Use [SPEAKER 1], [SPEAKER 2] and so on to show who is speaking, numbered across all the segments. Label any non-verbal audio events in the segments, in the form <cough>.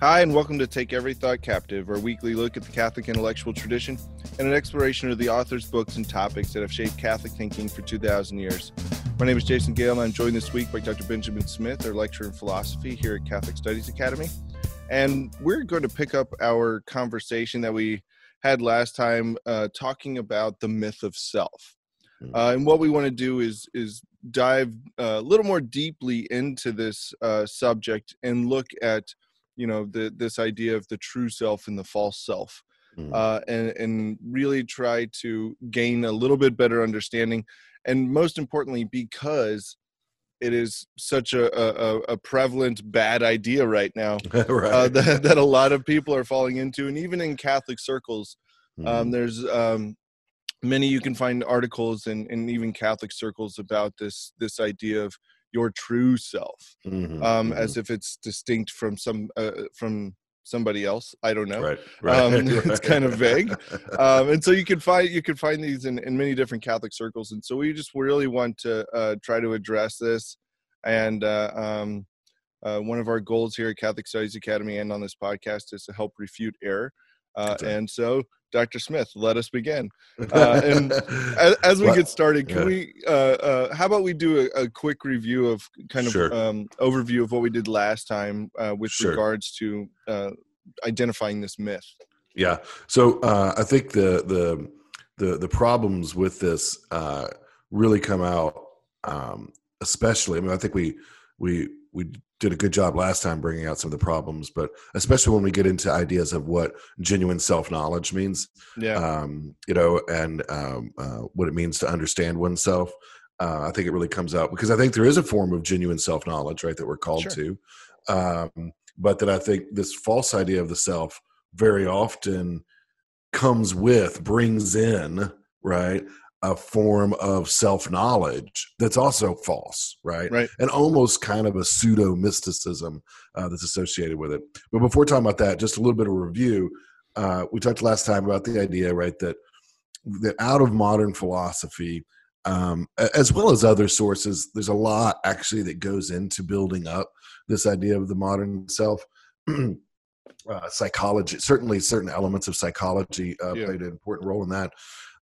[SPEAKER 1] Hi, and welcome to Take Every Thought Captive, our weekly look at the Catholic intellectual tradition and an exploration of the author's books and topics that have shaped Catholic thinking for 2,000 years. My name is Jason Gale, and I'm joined this week by Dr. Benjamin Smith, our lecturer in philosophy here at Catholic Studies Academy. And we're going to pick up our conversation that we had last time, uh, talking about the myth of self. Hmm. Uh, and what we want to do is is dive uh, a little more deeply into this uh, subject and look at you know the this idea of the true self and the false self mm. uh, and and really try to gain a little bit better understanding and most importantly because it is such a, a, a prevalent bad idea right now <laughs> right. Uh, that, that, a lot of people are falling into and even in catholic circles mm. um, mm-hmm. there's um, many you can find articles and, and even catholic circles about this this idea of your true self mm-hmm, um, mm-hmm. as if it's distinct from some uh, from somebody else i don't know
[SPEAKER 2] right, <laughs> right,
[SPEAKER 1] um, <laughs>
[SPEAKER 2] right.
[SPEAKER 1] it's kind of vague um, and so you can find you can find these in, in many different catholic circles and so we just really want to uh, try to address this and uh, um, uh, one of our goals here at catholic studies academy and on this podcast is to help refute error uh, and so Dr. Smith, let us begin. <laughs> Uh, and as, as, we well, get started, can yeah. we? Uh, uh, how about we do a, a, quick review of kind of
[SPEAKER 2] sure.
[SPEAKER 1] um, overview of what we did last time uh, with
[SPEAKER 2] sure.
[SPEAKER 1] regards to uh, identifying this myth?
[SPEAKER 2] Yeah. So uh, I think the the the the problems with this really come out, um, especially. I mean, I think we we we did a good job last time bringing out some of the problems, but especially when we get into ideas of what genuine self knowledge means,
[SPEAKER 1] yeah,
[SPEAKER 2] um, you know, and um, uh, what it means to understand oneself. Uh, I think it really comes out because I think there is a form of genuine self knowledge, right, that we're called sure. to, um, but that I think this false idea of the self very often comes with, brings in, right, a form of self knowledge that's also false, right?
[SPEAKER 1] Right.
[SPEAKER 2] And almost kind of a pseudo mysticism uh, that's associated with it. But before talking about that, just a little bit of review. Uh, we talked last time about the idea, right, that that out of modern philosophy, um, as well as other sources, there's a lot actually that goes into building up this idea of the modern self. <clears throat> uh, psychology, certainly, certain elements of psychology uh, yeah. played an important role in that.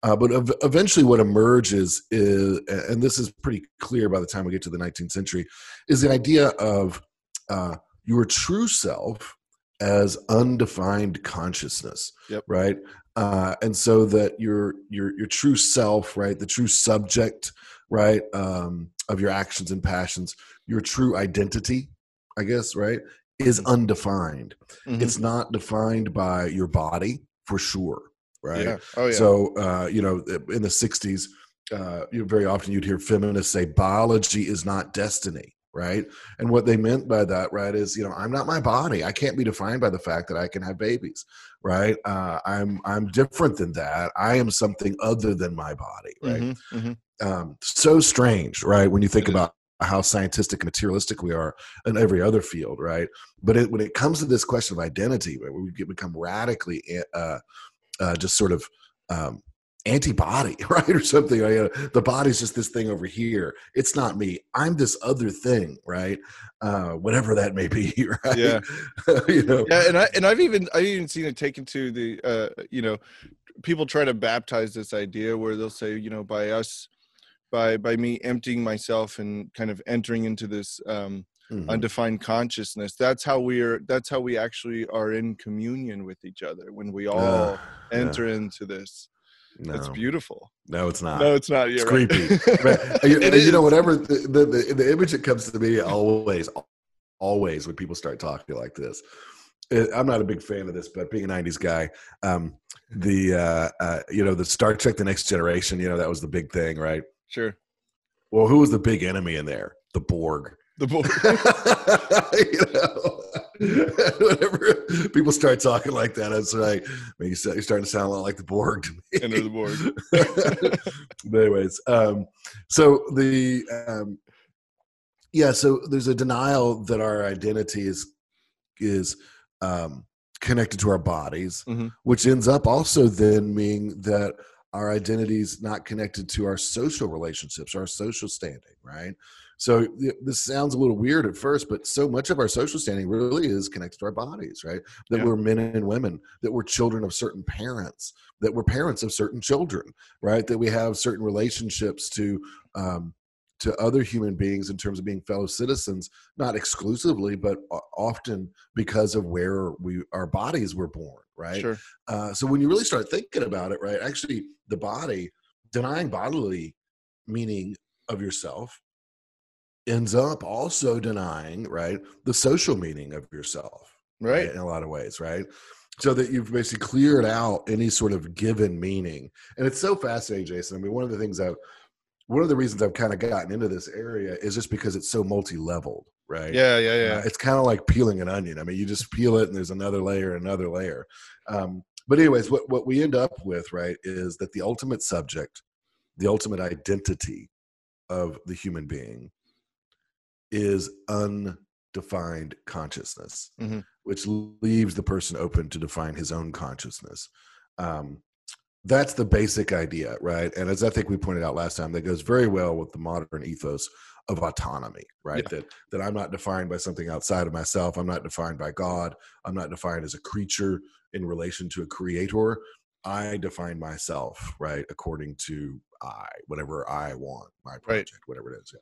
[SPEAKER 2] Uh, but ev- eventually, what emerges is, and this is pretty clear by the time we get to the 19th century, is the idea of uh, your true self as undefined consciousness.
[SPEAKER 1] Yep.
[SPEAKER 2] Right. Uh, and so that your your your true self, right, the true subject, right, um, of your actions and passions, your true identity, I guess, right, is mm-hmm. undefined. Mm-hmm. It's not defined by your body for sure right?
[SPEAKER 1] Yeah. Oh, yeah.
[SPEAKER 2] So, uh, you know, in the 60s, uh, you know, very often you'd hear feminists say biology is not destiny, right? And what they meant by that, right, is you know I'm not my body. I can't be defined by the fact that I can have babies, right? Uh, I'm I'm different than that. I am something other than my body, right? Mm-hmm, mm-hmm. Um, so strange, right? When you think about how scientific and materialistic we are in every other field, right? But it, when it comes to this question of identity, right, we become radically uh, uh, just sort of um, antibody, <laughs> right, or something. You know, the body's just this thing over here. It's not me. I'm this other thing, right? Uh, whatever that may be, <laughs> right?
[SPEAKER 1] Yeah, <laughs>
[SPEAKER 2] you know.
[SPEAKER 1] Yeah, and I and I've even I've even seen it taken to the uh, you know, people try to baptize this idea where they'll say, you know, by us, by by me emptying myself and kind of entering into this um, mm-hmm. undefined consciousness that's how we are that's how we actually are in communion with each other when we all uh, enter yeah. into this no. It's beautiful.
[SPEAKER 2] No, it's not.
[SPEAKER 1] No, it's not.
[SPEAKER 2] It's right. creepy. <laughs> you, it you know, whatever the, the, the image that comes to me always, always when people start talking like this. It, I'm not a big fan of this, but being a '90s guy, um, the uh, uh, you know the Star Trek: The Next Generation, you know that was the big thing, right?
[SPEAKER 1] Sure.
[SPEAKER 2] Well, who was the big enemy in there? The Borg
[SPEAKER 1] the Borg. <laughs>
[SPEAKER 2] you know, <laughs> whenever people start talking like that, it's like you're starting to sound a lot like the Borg to me.
[SPEAKER 1] Enter the Borg. <laughs>
[SPEAKER 2] but anyways, um, so the um, yeah, so there's a denial that our identity is is um, connected to our bodies, mm-hmm. which ends up also then meaning that our identity is not connected to our social relationships, our social standing, right? So this sounds a little weird at first, but so much of our social standing really is connected to our bodies, right? That
[SPEAKER 1] Yeah.
[SPEAKER 2] we're men and women, that we're children of certain parents, that we're parents of certain children, right? That we have certain relationships to um, to other human beings in terms of being fellow citizens, not exclusively, but often because of where we our bodies were born, right?
[SPEAKER 1] Sure.
[SPEAKER 2] Uh, so when you really start thinking about it, right, actually, the body denying bodily meaning of yourself ends up also denying, right, the social meaning of yourself,
[SPEAKER 1] Right.
[SPEAKER 2] In a lot of ways, right? So that you've basically cleared out any sort of given meaning, and it's so fascinating, Jason. I mean, one of the things I've, one of the reasons I've kind of gotten into this area is just because it's so multi-leveled, right?
[SPEAKER 1] Yeah. Yeah. Yeah.
[SPEAKER 2] Uh, it's kind of like peeling an onion. I mean, you just peel it and there's another layer, another layer. Um, but anyways, what, what we end up with, right, is that the ultimate subject, the ultimate identity of the human being is undefined consciousness,
[SPEAKER 1] Mhm.
[SPEAKER 2] which leaves the person open to define his own consciousness. Um, that's the basic idea, right? And as I think we pointed out last time, that goes very well with the modern ethos of autonomy, right?
[SPEAKER 1] Yeah.
[SPEAKER 2] That that I'm not defined by something outside of myself. I'm not defined by God. I'm not defined as a creature in relation to a creator. I define myself, right, according to I, whatever I want, my project, whatever it is. Yeah.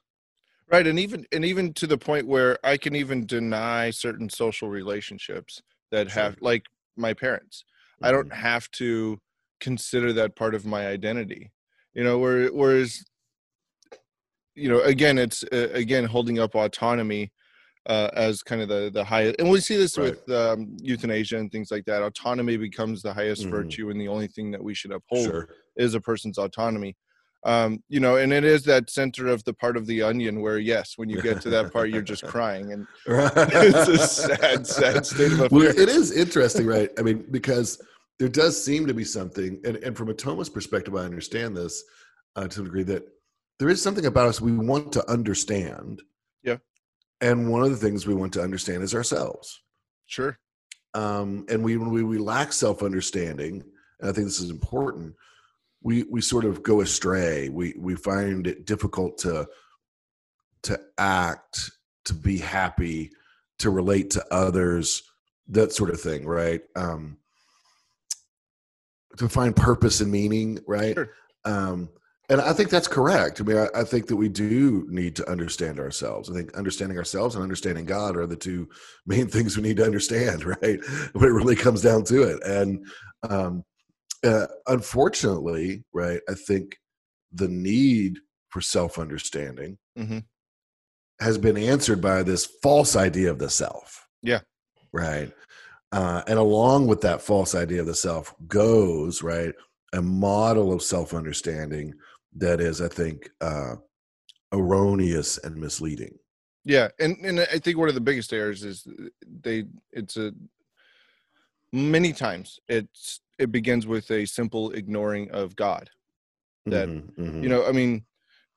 [SPEAKER 1] Right. And even and even to the point where I can even deny certain social relationships that have like my parents. I don't
[SPEAKER 2] Mhm.
[SPEAKER 1] have to consider that part of my identity. You know, where whereas you know, again, it's uh, again holding up autonomy uh, as kind of the the highest, and we see this
[SPEAKER 2] Right.
[SPEAKER 1] with um, euthanasia and things like that. Autonomy becomes the highest
[SPEAKER 2] Mhm.
[SPEAKER 1] virtue, and the only thing that we should uphold
[SPEAKER 2] Sure.
[SPEAKER 1] is a person's autonomy. Um, you know, and it is that center of the part of the onion where, yes, when you get to that part, you're just <laughs> crying, and <laughs> <laughs> it's a sad, sad state of affairs.
[SPEAKER 2] it is interesting, right? I mean, because there does seem to be something, and, and from a Thomist perspective, I understand this uh, to a degree that there is something about us we want to understand.
[SPEAKER 1] Yeah.
[SPEAKER 2] And one of the things we want to understand is ourselves.
[SPEAKER 1] Sure,
[SPEAKER 2] Um, and we when we, we lack self understanding, and I think this is important, we we sort of go astray. We we find it difficult to to act, to be happy, to relate to others, that sort of thing, right? Um, to find purpose and meaning, right?
[SPEAKER 1] Sure.
[SPEAKER 2] Um, and I think that's correct. I mean, I, I think that we do need to understand ourselves. I think understanding ourselves and understanding God are the two main <laughs> things we need to understand, <laughs> right? When it really comes down to it. And um, uh, unfortunately, right, I think the need for self understanding
[SPEAKER 1] Mhm.
[SPEAKER 2] has been answered by this false idea of the self.
[SPEAKER 1] Yeah.
[SPEAKER 2] Right. Uh, and along with that false idea of the self goes, right, a model of self understanding that is, I think, uh, erroneous and misleading.
[SPEAKER 1] yeah, and and I think one of the biggest errors is they it's a many times it's it begins with a simple ignoring of God. That,
[SPEAKER 2] Mhm, mhm.
[SPEAKER 1] You know, I mean,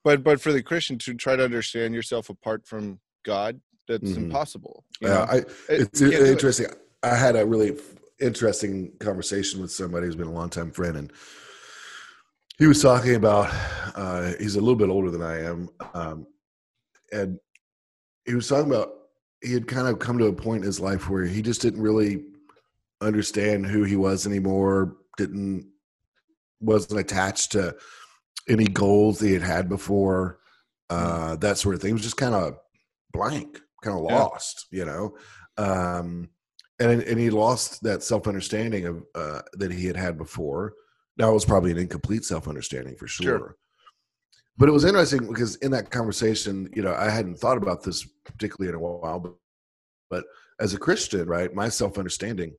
[SPEAKER 1] but but for the Christian to try to understand yourself apart from God, that's
[SPEAKER 2] Mhm.
[SPEAKER 1] impossible.
[SPEAKER 2] Yeah,
[SPEAKER 1] know?
[SPEAKER 2] I, it's
[SPEAKER 1] it.
[SPEAKER 2] interesting. I had a really interesting conversation with somebody who's been a longtime friend, and he was talking about. Uh, he's a little bit older than I am, um, and he was talking about he had kind of come to a point in his life where he just didn't really understand who he was anymore. Didn't wasn't attached to any goals he had had before. Uh, that sort of thing. He was just kind of blank, kind of
[SPEAKER 1] Yeah.
[SPEAKER 2] lost, you know. Um, and and he lost that self understanding of uh, that he had had before. Now it was probably an incomplete self understanding for sure.
[SPEAKER 1] Sure.
[SPEAKER 2] But it was interesting because in that conversation, you know, I hadn't thought about this particularly in a while, but but as a Christian, right, my self understanding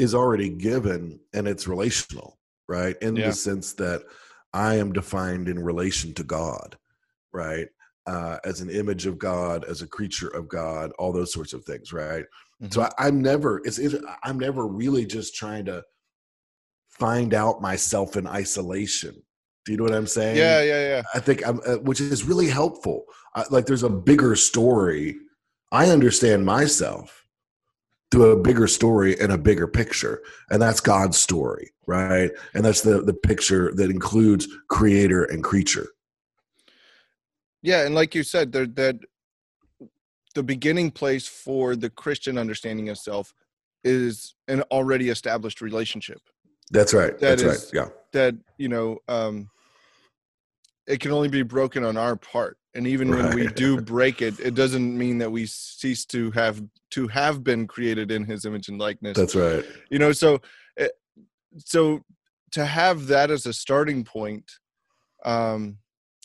[SPEAKER 2] is already given and it's relational, right? In
[SPEAKER 1] Yeah.
[SPEAKER 2] the sense that I am defined in relation to God, right? Uh, as an image of God, as a creature of God, all those sorts of things, right? So I, I'm never, it's, it's, I'm never really just trying to find out myself in isolation. Do you know what I'm saying?
[SPEAKER 1] yeah, yeah, yeah.
[SPEAKER 2] I think I'm, uh, which is really helpful. I, like, there's a bigger story. I understand myself through a bigger story and a bigger picture, and that's God's story, right? And that's the the picture that includes creator and creature.
[SPEAKER 1] Yeah, and like you said, there that the beginning place for the Christian understanding of self is an already established relationship.
[SPEAKER 2] That's right.
[SPEAKER 1] That
[SPEAKER 2] That's
[SPEAKER 1] is-
[SPEAKER 2] right. Yeah.
[SPEAKER 1] That you know, um, it can only be broken on our part, and even when we do <laughs> break it, it doesn't mean that we cease to have to have been created in His image and likeness.
[SPEAKER 2] That's right.
[SPEAKER 1] you know, so eh, so to have that as a starting point, um,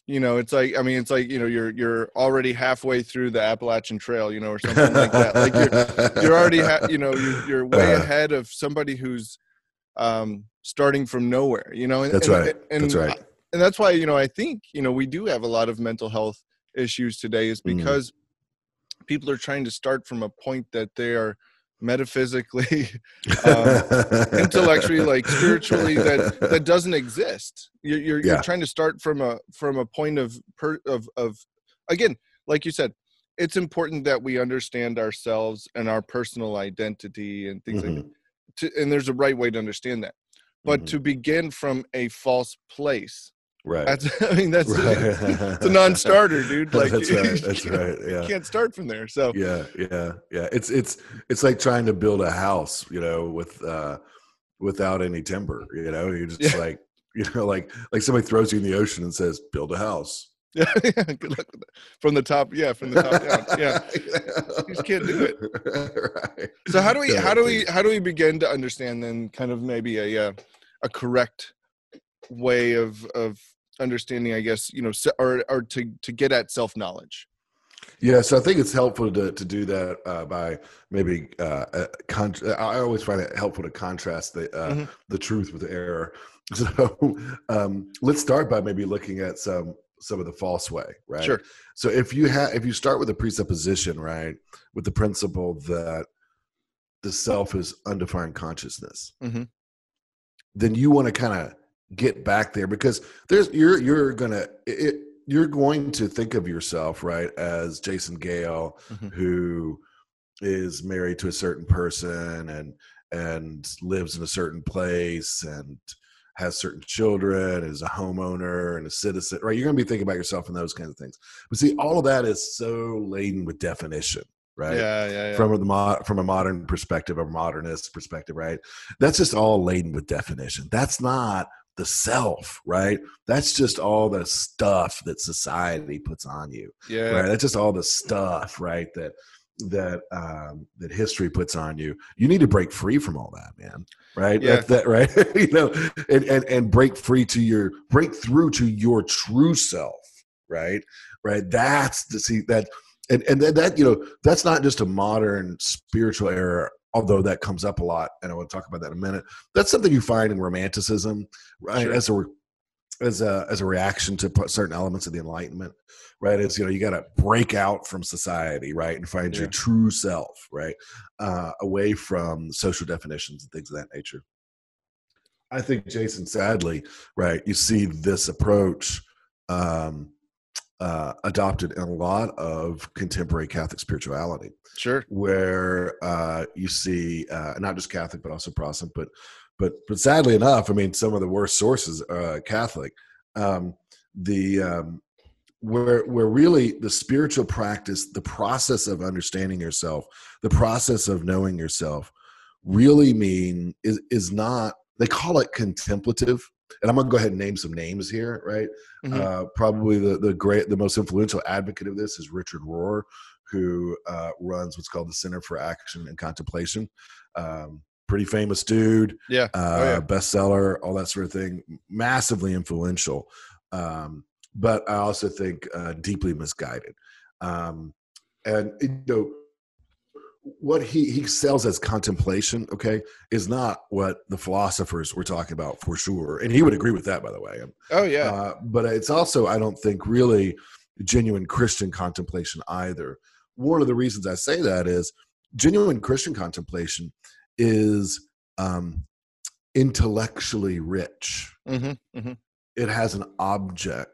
[SPEAKER 1] you know, it's like I mean, it's like you know, you're you're already halfway through the Appalachian Trail, you know, or something like that. Like you're you're already ha- you know you're, you're <laughs> way
[SPEAKER 2] Uh.
[SPEAKER 1] ahead of somebody who's um starting from nowhere you know and,
[SPEAKER 2] That's
[SPEAKER 1] and-
[SPEAKER 2] right.
[SPEAKER 1] and,
[SPEAKER 2] That's right.
[SPEAKER 1] And that's why you know i think you know we do have a lot of mental health issues today is
[SPEAKER 2] Mhm.
[SPEAKER 1] because people are trying to start from a point that they are metaphysically <laughs> um, intellectually like spiritually that that doesn't exist you're you're,
[SPEAKER 2] Yeah.
[SPEAKER 1] you're trying to start from a from a point of per, of of again like you said it's important that we understand ourselves and our personal identity and things like
[SPEAKER 2] Mhm.
[SPEAKER 1] that to, and there's a right way to understand that but
[SPEAKER 2] Mhm.
[SPEAKER 1] to begin from a false place
[SPEAKER 2] right.
[SPEAKER 1] that's <laughs> i mean that's
[SPEAKER 2] Right.
[SPEAKER 1] it's a non-starter dude <laughs> like <laughs>
[SPEAKER 2] that's
[SPEAKER 1] you-
[SPEAKER 2] right. That's
[SPEAKER 1] can't-
[SPEAKER 2] right. Yeah.
[SPEAKER 1] you can't start from there so
[SPEAKER 2] yeah yeah yeah it's it's it's like trying to build a house you know with uh without any timber you know you're just
[SPEAKER 1] Yeah.
[SPEAKER 2] like you know like like somebody throws you in the ocean and says build a house
[SPEAKER 1] yeah, yeah good luck with that from the top yeah from the top down yeah You just can't do it.
[SPEAKER 2] right
[SPEAKER 1] so how do we
[SPEAKER 2] Yeah,
[SPEAKER 1] how do we how do we begin to understand then kind of maybe a uh, a correct way of of understanding i guess you know or or to to get at self knowledge
[SPEAKER 2] Yeah, so I think it's helpful to to do that uh, by maybe uh, uh, con- I always find it helpful to contrast the uh,
[SPEAKER 1] Mhm.
[SPEAKER 2] the truth with the error. <laughs> So um, let's start by maybe looking at some some of the false way, right?
[SPEAKER 1] Sure.
[SPEAKER 2] So if you have if you start with a presupposition, right, with the principle that the self is undefined consciousness,
[SPEAKER 1] Mhm.
[SPEAKER 2] then you want to kind of get back there because there's you're you're gonna it, you're going to think of yourself right as Jason Gale
[SPEAKER 1] Mhm.
[SPEAKER 2] who is married to a certain person and and lives in a certain place and has certain children is a homeowner and a citizen right you're going to be thinking about yourself and those kinds of things but see all of that is so laden with definition right
[SPEAKER 1] yeah yeah, yeah.
[SPEAKER 2] from the mo- from a modern perspective, a modernist perspective, right? That's just all laden with definition. That's not the self, right? That's just all the stuff that society puts on you,
[SPEAKER 1] yeah
[SPEAKER 2] right? That's just all the stuff, right? That that um, that history puts on you. You need to break free from all that, man. Right?
[SPEAKER 1] Yeah.
[SPEAKER 2] That's that, right? <laughs> you know, and, and and break free to your break through to your true self, right? Right. That's the see that and and that, that you know that's not just a modern spiritual error although that comes up a lot and i want to talk about that in a minute that's something you find in romanticism right
[SPEAKER 1] Sure.
[SPEAKER 2] as a as a as a reaction to certain elements of the enlightenment right it's you know you got to break out from society right and find
[SPEAKER 1] Yeah.
[SPEAKER 2] your true self right uh away from social definitions and things of that nature i think jason sadly right you see this approach um uh, adopted in a lot of contemporary Catholic spirituality,
[SPEAKER 1] sure
[SPEAKER 2] where uh, you see uh, not just Catholic but also Protestant, but but but sadly enough, I mean, some of the worst sources are Catholic, um, the um, where where really the spiritual practice, the process of understanding yourself, the process of knowing yourself, really mean is is not. They call it contemplative, and I'm gonna go ahead and name some names here, right?
[SPEAKER 1] Mhm.
[SPEAKER 2] Uh, probably the the great, the most influential advocate of this is Richard Rohr, who uh, runs what's called the Center for Action and Contemplation. Um, pretty famous dude,
[SPEAKER 1] yeah
[SPEAKER 2] uh,
[SPEAKER 1] oh, yeah.
[SPEAKER 2] bestseller, all that sort of thing. Massively influential, um, but I also think uh, deeply misguided. Um, and you know what he he sells as contemplation, okay, is not what the philosophers were talking about for sure. And he would agree with that, by the way.
[SPEAKER 1] oh yeah
[SPEAKER 2] Uh, but it's also, I don't think, really genuine Christian contemplation either. One of the reasons I say that is genuine Christian contemplation is um, intellectually rich.
[SPEAKER 1] hmm hmm
[SPEAKER 2] It has an object,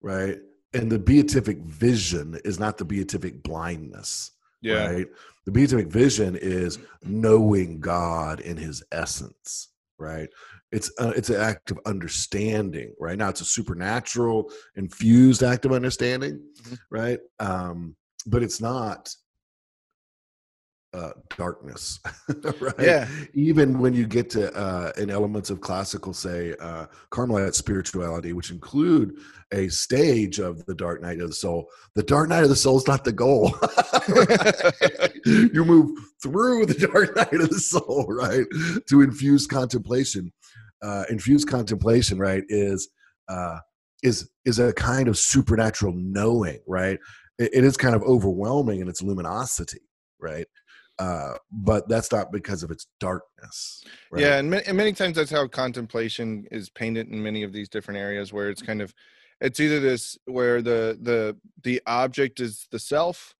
[SPEAKER 2] right? And the beatific vision is not the beatific blindness,
[SPEAKER 1] yeah
[SPEAKER 2] right? The beatific vision is knowing God in his essence right it's uh, it's an act of understanding right now it's a supernatural infused act of understanding
[SPEAKER 1] Mhm.
[SPEAKER 2] right um but it's not uh darkness <laughs> right?
[SPEAKER 1] Yeah.
[SPEAKER 2] even when you get to uh in elements of classical say uh carmelite spirituality which include a stage of the dark night of the soul the dark night of the soul is not the goal <laughs> you move through the <laughs> dark night of the soul right to infuse contemplation. Uh infuse contemplation right is uh is is a kind of supernatural knowing right? It, it is kind of overwhelming in its luminosity right uh but that's not because of its darkness right?
[SPEAKER 1] Yeah, and, ma- and many times that's how contemplation is painted in many of these different areas, where it's kind of, it's either this where the the the object is the self,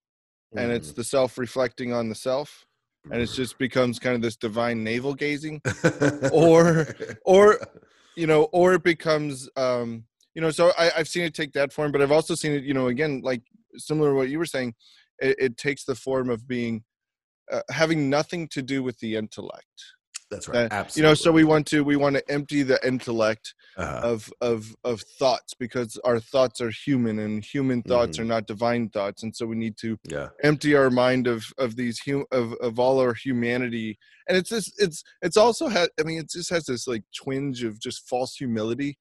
[SPEAKER 1] and it's the self reflecting on the self, and it just becomes kind of this divine navel gazing, or- or <laughs> you know, or it becomes, um, you know, so I, I've seen it take that form, but I've also seen it, you know, again, like similar to what you were saying, it, it takes the form of being uh, having nothing to do with the intellect.
[SPEAKER 2] That's right. Absolutely
[SPEAKER 1] you know so we want to we want to empty the intellect
[SPEAKER 2] uh,
[SPEAKER 1] of of of thoughts because our thoughts are human and human thoughts
[SPEAKER 2] Mhm.
[SPEAKER 1] are not divine thoughts. And so we need to
[SPEAKER 2] yeah.
[SPEAKER 1] empty our mind of of these hum of of all our humanity. And it's just it's it's also had i mean it just has this like twinge of just false humility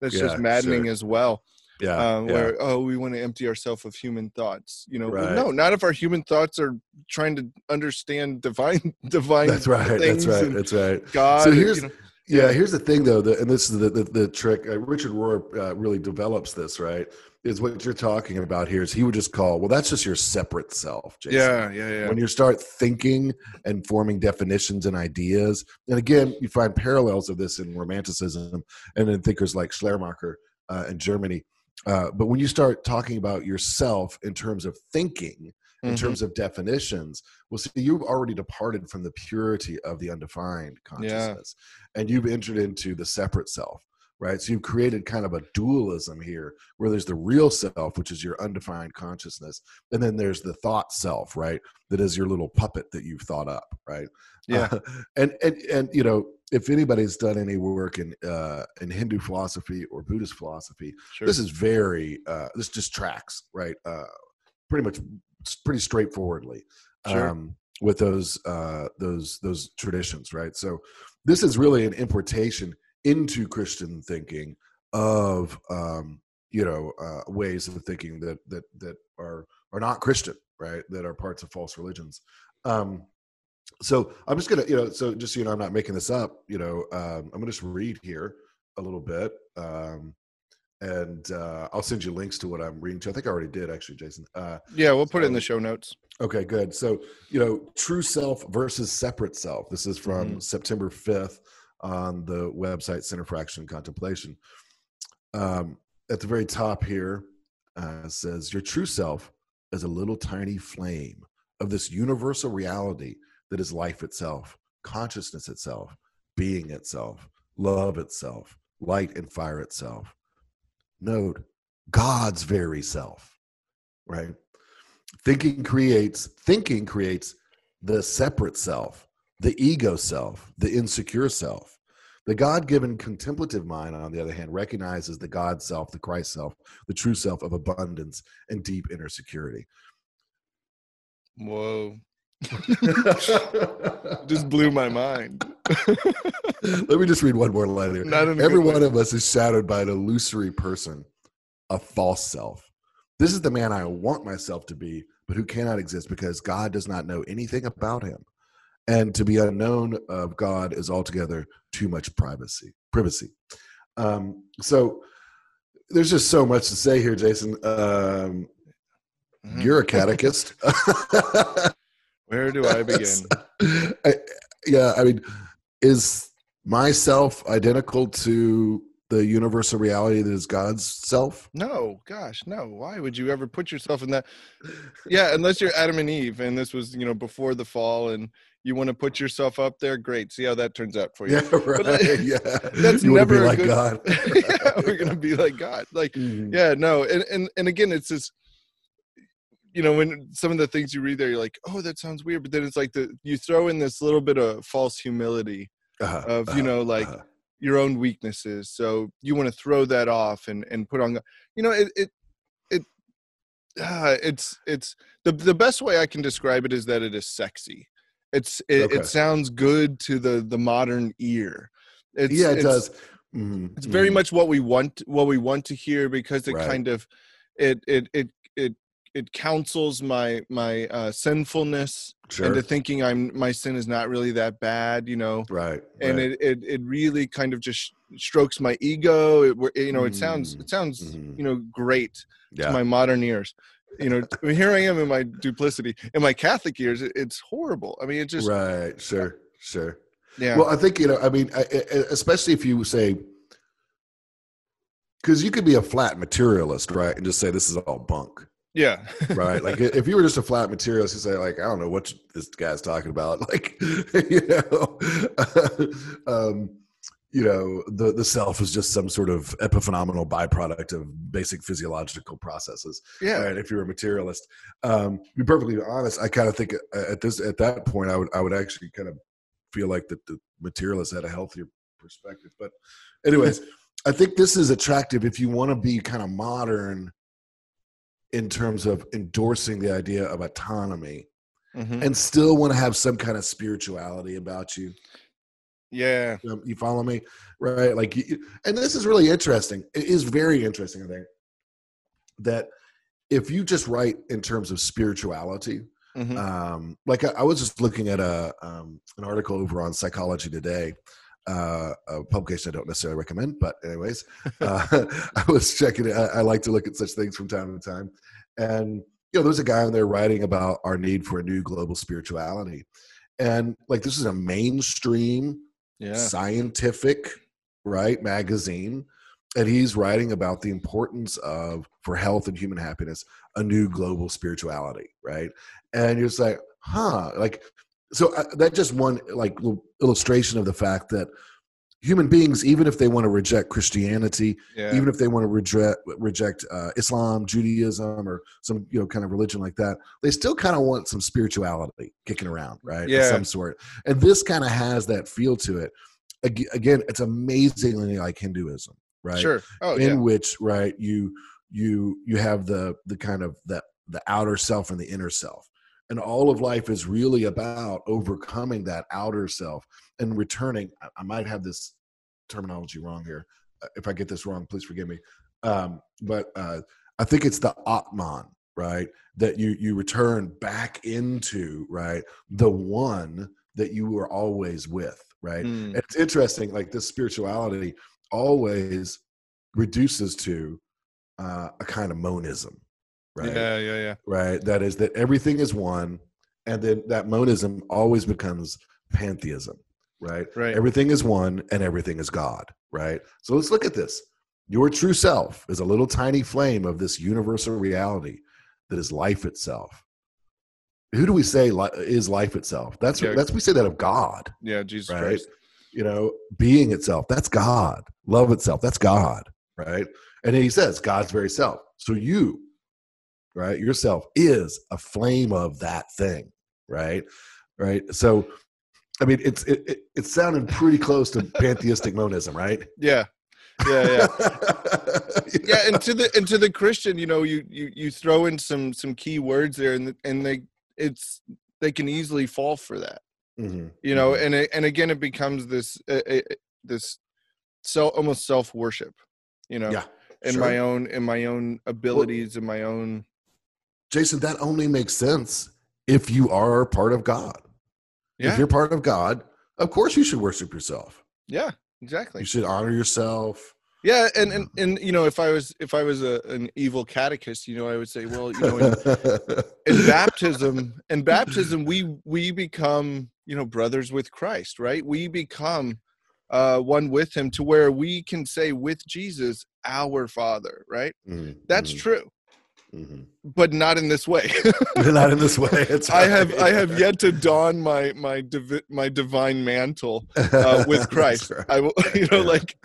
[SPEAKER 1] that's
[SPEAKER 2] Yeah,
[SPEAKER 1] just maddening
[SPEAKER 2] sure.
[SPEAKER 1] as well
[SPEAKER 2] yeah,
[SPEAKER 1] um,
[SPEAKER 2] yeah.
[SPEAKER 1] where oh we want to empty ourselves of human thoughts you know
[SPEAKER 2] Right.
[SPEAKER 1] no not if our human thoughts are trying to understand divine <laughs> divine
[SPEAKER 2] that's right that's right that's right
[SPEAKER 1] god
[SPEAKER 2] So
[SPEAKER 1] and,
[SPEAKER 2] here's-
[SPEAKER 1] you know,
[SPEAKER 2] Yeah, here's the thing, though, the, and this is the the, the trick. Uh, Richard Rohr uh, really develops this, right? Is what you're talking about here is he would just call, well, that's just your separate self, Jason.
[SPEAKER 1] yeah yeah yeah
[SPEAKER 2] When you start thinking and forming definitions and ideas, and again, you find parallels of this in Romanticism and in thinkers like Schleiermacher uh, in Germany. Uh, but when you start talking about yourself in terms of thinking, in
[SPEAKER 1] Mhm.
[SPEAKER 2] terms of definitions, well, see, you've already departed from the purity of the undefined consciousness, and you've entered into the separate self, right? So you've created kind of a dualism here, where there's the real self, which is your undefined consciousness, and then there's the thought self, right? That is your little puppet that you've thought up, right?
[SPEAKER 1] Yeah.
[SPEAKER 2] Uh, <laughs> and and and you know, if anybody's done any work in uh, in Hindu philosophy or Buddhist philosophy,
[SPEAKER 1] sure.
[SPEAKER 2] this is very uh, this just tracks right uh, pretty much pretty straightforwardly
[SPEAKER 1] Sure.
[SPEAKER 2] um, with those uh, those those traditions right so this is really an importation into christian thinking of um, you know uh, ways of thinking that that that are are not christian right that are parts of false religions um, so i'm just gonna you know so just so you know i'm not making this up you know um, i'm gonna just read here a little bit um, and uh, I'll send you links to what I'm reading to. I think I already did, actually, Jason. Uh,
[SPEAKER 1] yeah, we'll put it in the show notes.
[SPEAKER 2] okay, good. So, you know, true self versus separate self. This is from
[SPEAKER 1] Mhm.
[SPEAKER 2] September 5th on the website Center for Action and Contemplation. Um, at the very top here uh, says, Your true self is a little tiny flame of this universal reality that is life itself, consciousness itself, being itself, love itself, light and fire itself. Note God's very self, right? Thinking creates thinking creates the separate self, the ego self, the insecure self. The God given contemplative mind, on the other hand, recognizes the God self, the Christ self, the true self of abundance and deep inner security.
[SPEAKER 1] Whoa. <laughs> Just blew my mind. <laughs>
[SPEAKER 2] Let me just read one more line here. Every
[SPEAKER 1] good way.
[SPEAKER 2] one of us is shadowed by an illusory person, a false self. This is the man I want myself to be, but who cannot exist because God does not know anything about him. And to be unknown of God is altogether too much privacy. Privacy. Um, so there's just so much to say here, Jason. Um,
[SPEAKER 1] Mhm.
[SPEAKER 2] you're a <laughs> catechist. <laughs>
[SPEAKER 1] Where do I begin? <laughs>
[SPEAKER 2] I, yeah, I mean, is myself identical to the universal reality that is God's self?
[SPEAKER 1] No, gosh, no. Why would you ever put yourself in that? Yeah, unless you're Adam and Eve, and this was, you know, before the fall, and you want to put yourself up there. Great. See how that turns out for you. <laughs>
[SPEAKER 2] Yeah, right. yeah, <laughs>
[SPEAKER 1] That's
[SPEAKER 2] you
[SPEAKER 1] never
[SPEAKER 2] like
[SPEAKER 1] good-
[SPEAKER 2] God. <laughs>
[SPEAKER 1] yeah, we're gonna be like God. Like,
[SPEAKER 2] Mhm.
[SPEAKER 1] yeah, no, and and and again, it's just, you know, when some of the things you read there, you're like, oh, that sounds weird, but then it's like the you throw in this little bit of false humility
[SPEAKER 2] Uh-huh,
[SPEAKER 1] of
[SPEAKER 2] uh-huh,
[SPEAKER 1] you know like
[SPEAKER 2] uh-huh.
[SPEAKER 1] your own weaknesses so you want to throw that off and and put on you know it it it uh, it's it's the the best way i can describe it is that it is sexy it's it,
[SPEAKER 2] Okay.
[SPEAKER 1] it sounds good to the the modern ear it's,
[SPEAKER 2] yeah, it
[SPEAKER 1] it's,
[SPEAKER 2] does. Mhm,
[SPEAKER 1] it's very
[SPEAKER 2] mhm.
[SPEAKER 1] much what we want what we want to hear because it
[SPEAKER 2] Right.
[SPEAKER 1] kind of it it it it it counsels my my uh sinfulness
[SPEAKER 2] sure.
[SPEAKER 1] into thinking i'm my sin is not really that bad you know
[SPEAKER 2] right.
[SPEAKER 1] and
[SPEAKER 2] right.
[SPEAKER 1] it, it it really kind of just strokes my ego it you know it sounds
[SPEAKER 2] Mm,
[SPEAKER 1] it sounds
[SPEAKER 2] mhm.
[SPEAKER 1] you know great
[SPEAKER 2] yeah.
[SPEAKER 1] to my modern ears you know I mean, here i am in my duplicity in my catholic years, it's horrible i mean it just
[SPEAKER 2] right. Sure. Sure.
[SPEAKER 1] yeah
[SPEAKER 2] Well, I think you know. I mean, especially if you say, because you could be a flat materialist, right, and just say this is all bunk,
[SPEAKER 1] yeah
[SPEAKER 2] right? like if you were just a flat materialist, you say like, I don't know what this guy's talking about, <laughs> like, <laughs> you know, <laughs> um, you know, the the self is just some sort of epiphenomenal byproduct of basic physiological processes.
[SPEAKER 1] yeah
[SPEAKER 2] right if you're a materialist um to be perfectly honest i kind of think uh, at this at that point i would i would actually kind of feel like that the materialist had a healthier perspective but anyways <laughs> i think this is attractive if you want to be kind of modern in terms of endorsing the idea of autonomy
[SPEAKER 1] Mhm.
[SPEAKER 2] and still want to have some kind of spirituality about you
[SPEAKER 1] yeah
[SPEAKER 2] um, you follow me right like you, and this is really interesting it is very interesting i think that if you just write in terms of spirituality
[SPEAKER 1] Mhm.
[SPEAKER 2] um like I, I was just looking at a um an article over on psychology today uh a publication i don't necessarily recommend but anyways <laughs> uh <laughs> i was checking it I, I like to look at such things from time to time and you know there's a guy on there writing about our need for a new global spirituality and like this is a mainstream
[SPEAKER 1] yeah.
[SPEAKER 2] scientific right magazine and he's writing about the importance of for health and human happiness a new global spirituality right? And you're just like huh like so uh, that just one like illustration of the fact that human beings even if they want to reject christianity
[SPEAKER 1] yeah.
[SPEAKER 2] even if they want to reject reject uh, islam judaism or some you know kind of religion like that they still kind of want some spirituality kicking around right
[SPEAKER 1] Yeah.
[SPEAKER 2] of some sort. And this kind of has that feel to it. Again it's amazingly like hinduism right?
[SPEAKER 1] Sure. Oh
[SPEAKER 2] in
[SPEAKER 1] yeah.
[SPEAKER 2] which right you you you have the the kind of the the outer self and the inner self and all of life is really about overcoming that outer self and returning i, might have this terminology wrong here. Uh, if i get this wrong please forgive me. Um but uh i think it's the atman right that you you return back into right the one that you were always with right?
[SPEAKER 1] Mm.
[SPEAKER 2] and it's interesting like this spirituality always reduces to uh, a kind of monism right
[SPEAKER 1] yeah yeah yeah
[SPEAKER 2] right that is that everything is one and then that monism always becomes pantheism right
[SPEAKER 1] right
[SPEAKER 2] everything is one and everything is god right so let's look at this your true self is a little tiny flame of this universal reality that is life itself who do we say li- is life itself that's
[SPEAKER 1] Yeah.
[SPEAKER 2] that's we say that of god
[SPEAKER 1] yeah jesus
[SPEAKER 2] Right.
[SPEAKER 1] christ
[SPEAKER 2] you know, being itself, that's God. Love itself, that's God, right? And he says, God's very self. So you, right, yourself is a flame of that thing, right? Right. So, I mean, it's it, it, it's sounding pretty close to pantheistic monism, right?
[SPEAKER 1] yeah yeah yeah <laughs> yeah and to the and to the christian you know you you you throw in some some key words there and and they it's they can easily fall for that
[SPEAKER 2] Mhm,
[SPEAKER 1] you know
[SPEAKER 2] mhm.
[SPEAKER 1] and it, and again it becomes this uh, uh, this so almost self worship you know
[SPEAKER 2] yeah.
[SPEAKER 1] in
[SPEAKER 2] sure.
[SPEAKER 1] my own in my own abilities in my own
[SPEAKER 2] Jason, that only makes sense if you are part of God.
[SPEAKER 1] yeah.
[SPEAKER 2] If you're part of God, of course you should worship yourself.
[SPEAKER 1] yeah exactly.
[SPEAKER 2] You should honor yourself.
[SPEAKER 1] yeah and and and you know if i was if i was a, an evil catechist you know i would say well you know in, <laughs> in baptism in baptism we we become you know brothers with christ right? We become uh one with him to where we can say with jesus our father right?
[SPEAKER 2] Mhm,
[SPEAKER 1] that's true
[SPEAKER 2] mhm.
[SPEAKER 1] but not in this way <laughs>
[SPEAKER 2] not in this way. <laughs> It's
[SPEAKER 1] i have i have yet to don my my divi- my divine mantle <laughs> uh, with christ
[SPEAKER 2] right.
[SPEAKER 1] i will you know
[SPEAKER 2] Yeah.
[SPEAKER 1] like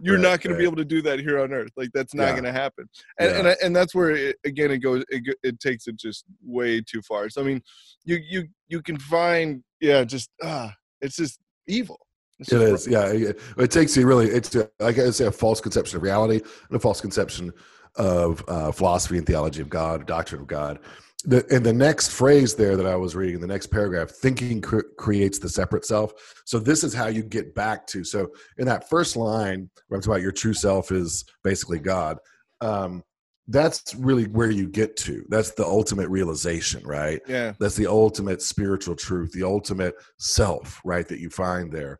[SPEAKER 1] you're
[SPEAKER 2] Right,
[SPEAKER 1] not going to be able to do that here on earth like that's not
[SPEAKER 2] Yeah.
[SPEAKER 1] going to happen and and, I- and that's where it, again it goes it, it takes it just way too far so i mean you you you can find yeah just ah it's just evil
[SPEAKER 2] It is, yeah. It, it takes you really. It's like I say, a false conception of reality and a false conception of uh, philosophy and theology of God, doctrine of God. The, and the next phrase there that I was reading, the next paragraph, thinking cre- creates the separate self. So this is how you get back to. So in that first line, where I'm talking about your true self is basically God. Um, that's really where you get to. That's the ultimate realization, right?
[SPEAKER 1] Yeah.
[SPEAKER 2] That's the ultimate spiritual truth, the ultimate self, right? That you find there.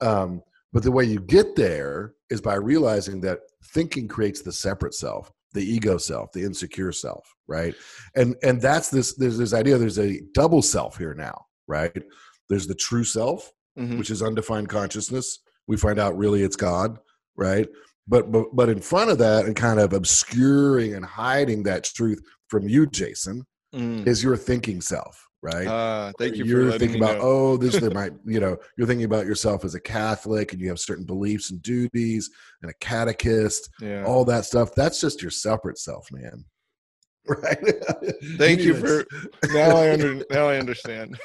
[SPEAKER 2] Um, but the way you get there is by realizing that thinking creates the separate self, the ego self, the insecure self, right? And and that's this. There's this idea. There's a double self here now, right? There's the true self,
[SPEAKER 1] Mhm.
[SPEAKER 2] which is undefined consciousness. We find out really it's God, right? But but but in front of that, and kind of obscuring and hiding that truth from you, Jason,
[SPEAKER 1] Mm.
[SPEAKER 2] is your thinking self, right?
[SPEAKER 1] Ah, thank you
[SPEAKER 2] you're thinking about
[SPEAKER 1] know.
[SPEAKER 2] oh this there <laughs> might you know you're thinking about yourself as a catholic and you have certain beliefs and duties and a catechist
[SPEAKER 1] yeah.
[SPEAKER 2] all that stuff that's just your separate self man <laughs> right
[SPEAKER 1] Thank <laughs> you
[SPEAKER 2] need
[SPEAKER 1] for now. I under now I understand.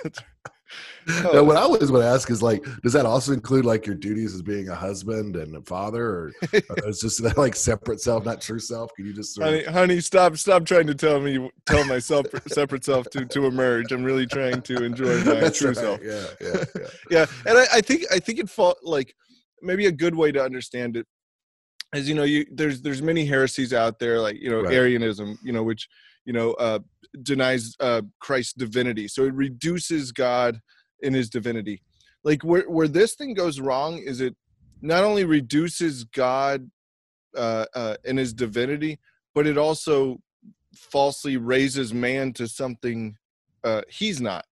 [SPEAKER 1] <laughs>
[SPEAKER 2] Now, oh. what I always want to ask is like, does that also include like your duties as being a husband and a father, or <laughs> those just <laughs> like separate self, not true self? Can you just sort
[SPEAKER 1] honey,
[SPEAKER 2] of,
[SPEAKER 1] honey, stop, stop trying to tell me, tell myself separate self to to emerge. I'm really trying to enjoy my
[SPEAKER 2] That's
[SPEAKER 1] true
[SPEAKER 2] right.
[SPEAKER 1] self.
[SPEAKER 2] Yeah, yeah, yeah.
[SPEAKER 1] yeah and I, I think i think it fall like maybe a good way to understand it is you know you there's there's many heresies out there like you know
[SPEAKER 2] Right.
[SPEAKER 1] arianism you know which you know uh denies uh christ's divinity. So it reduces god in his divinity. Like where where this thing goes wrong is it not only reduces god uh, uh in his divinity but it also falsely raises man to something uh he's not.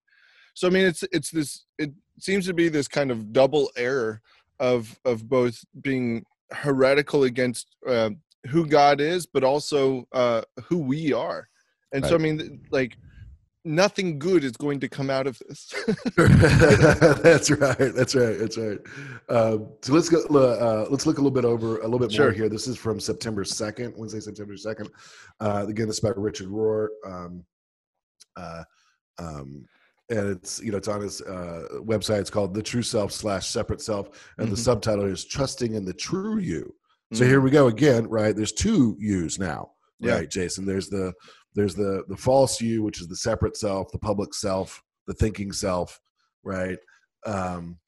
[SPEAKER 1] So i mean it's it's this it seems to be this kind of double error of of both being heretical against uh, who god is but also uh who we are and so i mean like nothing good is going to come out of this <laughs> <laughs>
[SPEAKER 2] that's right. That's right. That's right. Um, so let's go. Uh, let's look a little bit over a little bit
[SPEAKER 1] Sure.
[SPEAKER 2] more here. This is from September second, Wednesday, September second. Uh, again, this is by Richard Rohr. Um, uh, um, and it's you know it's on his uh, website. It's called "The True Self" slash Separate Self, and the
[SPEAKER 1] Mhm.
[SPEAKER 2] subtitle is "Trusting in the True You." So
[SPEAKER 1] Mhm.
[SPEAKER 2] here we go again. Right? There's two yous now.
[SPEAKER 1] Yeah.
[SPEAKER 2] Right, Jason. There's the there's the the false you, which is the separate self, the public self, the thinking self. Right. Um,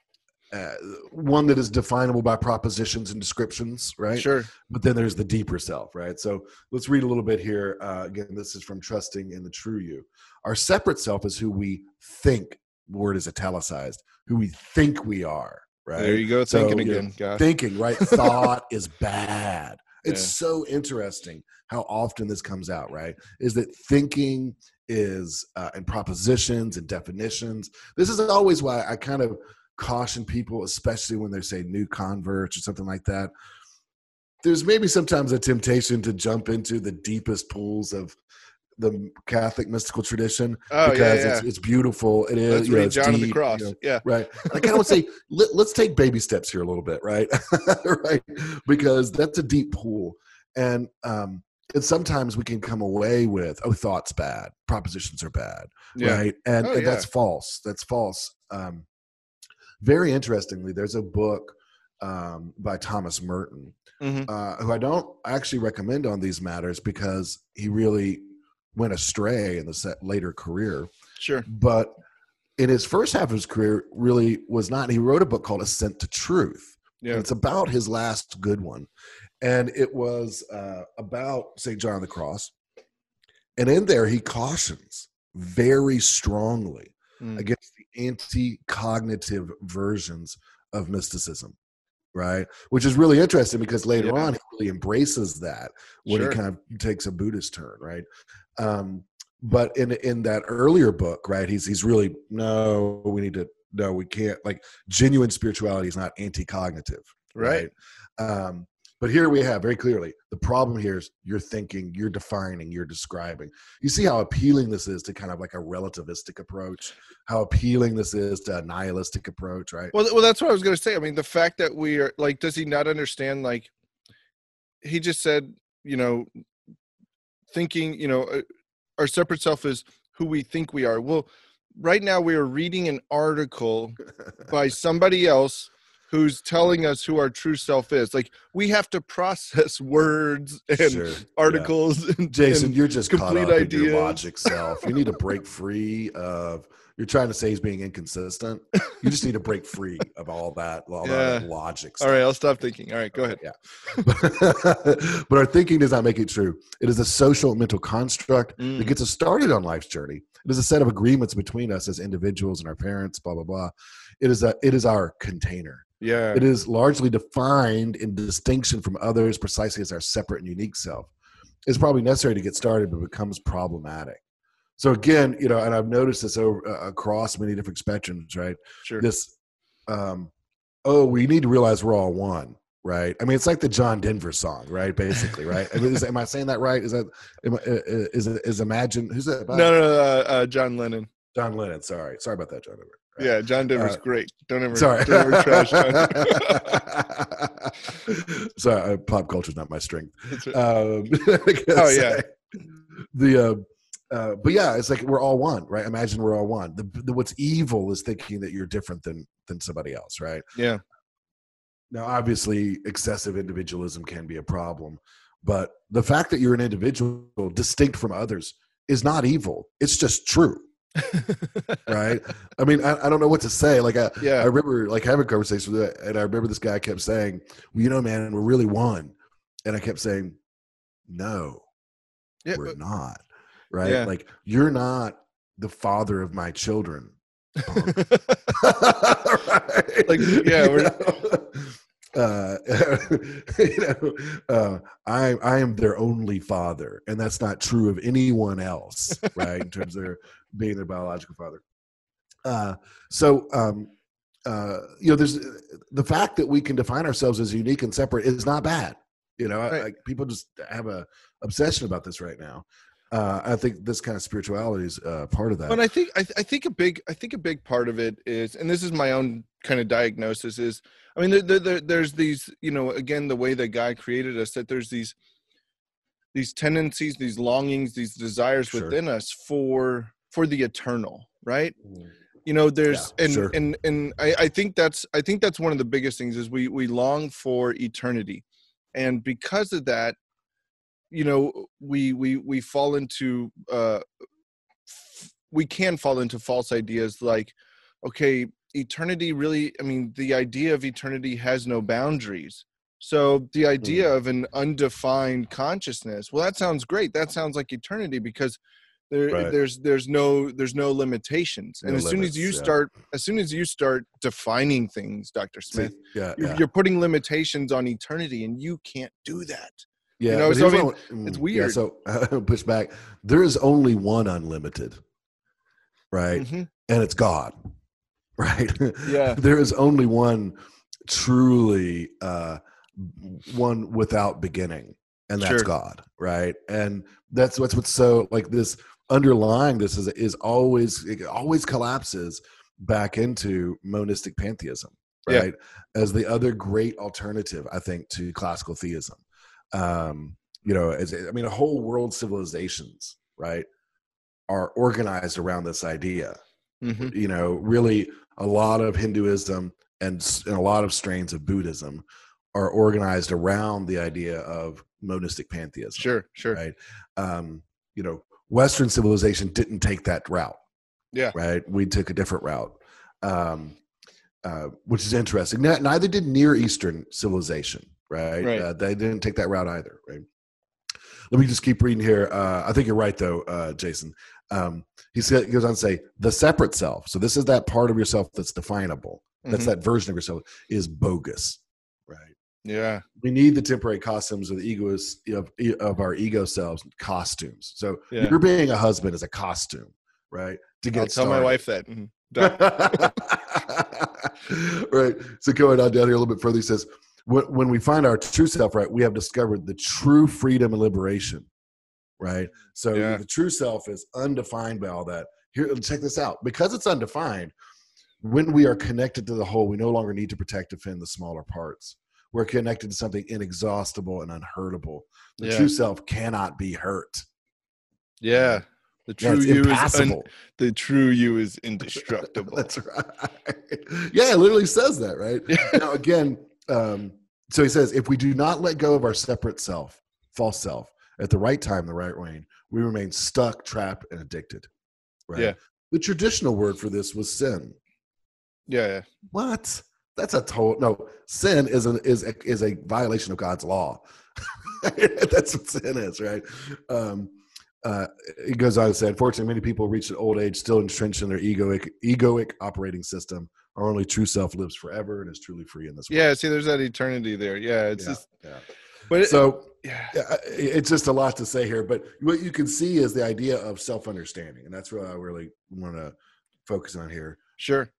[SPEAKER 2] uh, one that is definable by propositions and descriptions. Right
[SPEAKER 1] sure
[SPEAKER 2] but then there's the deeper self, right? So let's read a little bit here. Uh, again, this is from Trusting in the True You. Our separate self is who we think, word is italicized, who we think we are, right?
[SPEAKER 1] there you go
[SPEAKER 2] So,
[SPEAKER 1] thinking
[SPEAKER 2] you know,
[SPEAKER 1] again
[SPEAKER 2] Thinking, right? <laughs> Thought is bad. It's
[SPEAKER 1] Yeah.
[SPEAKER 2] so interesting how often this comes out, right? Is that thinking is uh, and propositions and definitions. This is always why I kind of caution people, especially when they're say new converts or something like that. There's maybe sometimes a temptation to jump into the deepest pools of the Catholic mystical tradition
[SPEAKER 1] oh
[SPEAKER 2] because
[SPEAKER 1] yeah, yeah.
[SPEAKER 2] It's, it's beautiful. It is.
[SPEAKER 1] let's
[SPEAKER 2] know,
[SPEAKER 1] read
[SPEAKER 2] it's
[SPEAKER 1] john of the cross.
[SPEAKER 2] you know,
[SPEAKER 1] yeah.
[SPEAKER 2] right. <laughs> I kind of would say let, let's take baby steps here a little bit right? <laughs> Right? Because that's a deep pool. And um and sometimes we can come away with oh thoughts bad. Propositions are bad.
[SPEAKER 1] Yeah.
[SPEAKER 2] Right? And,
[SPEAKER 1] Oh,
[SPEAKER 2] and that's false. That's false. Um very interestingly there's a book um by thomas merton
[SPEAKER 1] Mhm.
[SPEAKER 2] uh, who I don't actually recommend on these matters because he really went astray in the set later career.
[SPEAKER 1] sure
[SPEAKER 2] But in his first half of his career, really was not. He wrote a book called Ascent to Truth.
[SPEAKER 1] yeah
[SPEAKER 2] And it's about his last good one. And it was uh, about St. John of the Cross. And in there, he cautions very strongly
[SPEAKER 1] Mm.
[SPEAKER 2] against the anti cognitive versions of mysticism, right? Which is really interesting because later
[SPEAKER 1] Yeah.
[SPEAKER 2] on, he really embraces that when
[SPEAKER 1] Sure.
[SPEAKER 2] he kind of takes a Buddhist turn, right? Um, but in in that earlier book, right, he's he's really no, we need to no, we can't like genuine spirituality is not anti-cognitive,
[SPEAKER 1] right
[SPEAKER 2] Um, but here we have very clearly the problem here is you're thinking, you're defining, you're describing. You see how appealing this is to kind of like a relativistic approach, how appealing this is to a nihilistic approach, right?
[SPEAKER 1] Well, well, that's what I was going to say. I mean, the fact that we are like, does he not understand? Like, he just said, you know, thinking, you know, uh, our separate self is who we think we are. Well, right now we are reading an article <laughs> by somebody else who's telling us who our true self is. Like we have to process <laughs> words and
[SPEAKER 2] Sure,
[SPEAKER 1] articles. <laughs> And,
[SPEAKER 2] Jason,
[SPEAKER 1] and
[SPEAKER 2] you're just caught
[SPEAKER 1] complete
[SPEAKER 2] up in your logic self. You need to break free of. You're trying to say he's being inconsistent. You just need to break free of all that, all that
[SPEAKER 1] Yeah.
[SPEAKER 2] logic.
[SPEAKER 1] all right, I'll stop thinking. All right, go ahead.
[SPEAKER 2] Yeah. <laughs> but our thinking does not make it true. It is a social mental construct
[SPEAKER 1] Mm.
[SPEAKER 2] that gets us started on life's journey. It is a set of agreements between us as individuals and our parents, blah, blah, blah. It is a it is our container.
[SPEAKER 1] Yeah.
[SPEAKER 2] It is largely defined in distinction from others precisely as our separate and unique self. It's probably necessary to get started, but becomes problematic. So again, you know, and I've noticed this over uh, across many different spectrums, right?
[SPEAKER 1] Sure.
[SPEAKER 2] This, um, oh, we need to realize we're all one, right? I mean, it's like the John Denver song, right? Basically, right? I mean, is, am I saying that right? Is that am uh, uh, is it is Imagine? Who's that? About?
[SPEAKER 1] no, no, no uh, uh, John Lennon.
[SPEAKER 2] John Lennon. Sorry, sorry about that, John Denver. Right.
[SPEAKER 1] Yeah, John Denver's
[SPEAKER 2] Uh,
[SPEAKER 1] great. Don't ever,
[SPEAKER 2] Sorry.
[SPEAKER 1] don't ever trash John. <laughs>
[SPEAKER 2] Sorry, uh, pop culture's not my strength.
[SPEAKER 1] Right.
[SPEAKER 2] Um, <laughs>
[SPEAKER 1] Oh, yeah.
[SPEAKER 2] The uh, uh, but yeah, it's like we're all one, right? Imagine we're all one. The, the what's evil is thinking that you're different than than somebody else, right?
[SPEAKER 1] yeah.
[SPEAKER 2] Now, obviously, excessive individualism can be a problem, but the fact that you're an individual distinct from others is not evil. It's just true, right? I mean, I, I don't know what to say. Like, I,
[SPEAKER 1] Yeah.
[SPEAKER 2] I remember like having conversations with it, and I remember this guy kept saying, "Well, you know, man, we're really one," and I kept saying, "No,
[SPEAKER 1] Yeah,
[SPEAKER 2] we're
[SPEAKER 1] but-
[SPEAKER 2] not." Right?
[SPEAKER 1] Yeah.
[SPEAKER 2] Like, you're not the father of my children. <laughs> <laughs> right?
[SPEAKER 1] Like, yeah, we're-? <laughs>
[SPEAKER 2] Uh, you know, uh, I I am their only father, and that's not true of anyone else, right? In terms of their being their biological father. Uh, so, um, uh, you know, there's the fact that we can define ourselves as unique and separate is not bad. You know,
[SPEAKER 1] Right.
[SPEAKER 2] I, people just have a obsession about this right now. Uh, I think this kind of spirituality is uh, part of that.
[SPEAKER 1] But I think I, th- I think a big I think a big part of it is, and this is my own kind of diagnosis is, I mean, there, there, there, there's these, you know, again, the way that God created us, that there's these these tendencies, these longings, these desires
[SPEAKER 2] Sure.
[SPEAKER 1] within us for for the eternal, right? You know, there's
[SPEAKER 2] Yeah,
[SPEAKER 1] and
[SPEAKER 2] sure.
[SPEAKER 1] and and I, I think that's I think that's one of the biggest things is we we long for eternity, and because of that, you know, we we we fall into uh we can fall into false ideas like okay eternity really i mean the idea of eternity has no boundaries so the idea
[SPEAKER 2] Hmm.
[SPEAKER 1] of an undefined consciousness well that sounds great that sounds like eternity because there
[SPEAKER 2] Right.
[SPEAKER 1] there's there's no there's no limitations and
[SPEAKER 2] No
[SPEAKER 1] as soon as you
[SPEAKER 2] yeah.
[SPEAKER 1] start as soon as you start defining things dr
[SPEAKER 2] See,
[SPEAKER 1] smith
[SPEAKER 2] yeah,
[SPEAKER 1] you're,
[SPEAKER 2] yeah.
[SPEAKER 1] you're putting limitations on eternity and you can't do that
[SPEAKER 2] Yeah,
[SPEAKER 1] know,
[SPEAKER 2] but
[SPEAKER 1] so I mean,
[SPEAKER 2] what- mm,
[SPEAKER 1] it's
[SPEAKER 2] Yeah,
[SPEAKER 1] weird.
[SPEAKER 2] so <laughs> push back. There is only one unlimited, right?
[SPEAKER 1] Mhm.
[SPEAKER 2] And it's God, <laughs> right?
[SPEAKER 1] Yeah.
[SPEAKER 2] there is only one truly uh, one without beginning, and that's
[SPEAKER 1] Sure.
[SPEAKER 2] God, right? And that's what's what's so like this underlying this is is always it always collapses back into monistic pantheism,
[SPEAKER 1] Yeah.
[SPEAKER 2] right? As the other great alternative, I think, to classical theism um, you know, as I mean, a whole world civilizations, right, are organized around this idea.
[SPEAKER 1] Mhm.
[SPEAKER 2] You know, really, a lot of Hinduism and, and a lot of strains of Buddhism are organized around the idea of monistic pantheism.
[SPEAKER 1] sure sure
[SPEAKER 2] Right. Um, you know, Western civilization didn't take that route.
[SPEAKER 1] Yeah.
[SPEAKER 2] Right. We took a different route. Um, uh, which is interesting. Ne- Neither did Near Eastern civilization, right?
[SPEAKER 1] Right.
[SPEAKER 2] Uh, they didn't take that route either, right? Let me just keep reading here. Uh, I think you're right, though, uh, Jason. Um, he, said, he goes on to say the separate self. So this is that part of yourself that's definable. That's
[SPEAKER 1] Mhm.
[SPEAKER 2] that version of yourself is bogus?
[SPEAKER 1] Yeah.
[SPEAKER 2] We need the temporary costumes of the egos of, of our ego selves costumes. So
[SPEAKER 1] Yeah.
[SPEAKER 2] you're being a husband is a costume right to get
[SPEAKER 1] i'll tell my wife that. Mhm. <laughs>
[SPEAKER 2] Right. So going on down here a little bit further he says when, when we find our true self right we have discovered the true freedom and liberation right? So
[SPEAKER 1] Yeah.
[SPEAKER 2] the true self is undefined by all that. Here check this out. Because it's undefined when we are connected to the whole we no longer need to protect defend the smaller parts we're connected to something inexhaustible and unhurtable the
[SPEAKER 1] Yeah.
[SPEAKER 2] true self cannot be hurt
[SPEAKER 1] yeah The true
[SPEAKER 2] it's
[SPEAKER 1] you is un- the true you is <laughs> indestructible.
[SPEAKER 2] That's right. Yeah, it literally says that, right? now again, um, so he says, if we do not let go of our separate self, false self, at the right time, the right way, we remain stuck, trapped, and addicted. Right.
[SPEAKER 1] Yeah.
[SPEAKER 2] The traditional word for this was sin.
[SPEAKER 1] yeah, yeah.
[SPEAKER 2] What? That's a total no. Sin is a is a, is a violation of God's law. <laughs> That's what sin is, right? Um, uh, it goes on to say, unfortunately, many people reach an old age still entrenched in their egoic egoic operating system. Our only true self lives forever and is truly free in this world.
[SPEAKER 1] Yeah, see, there's that eternity there. Yeah, it's
[SPEAKER 2] Yeah,
[SPEAKER 1] just,
[SPEAKER 2] yeah.
[SPEAKER 1] but it,
[SPEAKER 2] So
[SPEAKER 1] yeah,
[SPEAKER 2] yeah, it's just a lot to say here, but what you can see is the idea of self understanding, and that's what I really want to focus on here.
[SPEAKER 1] sure.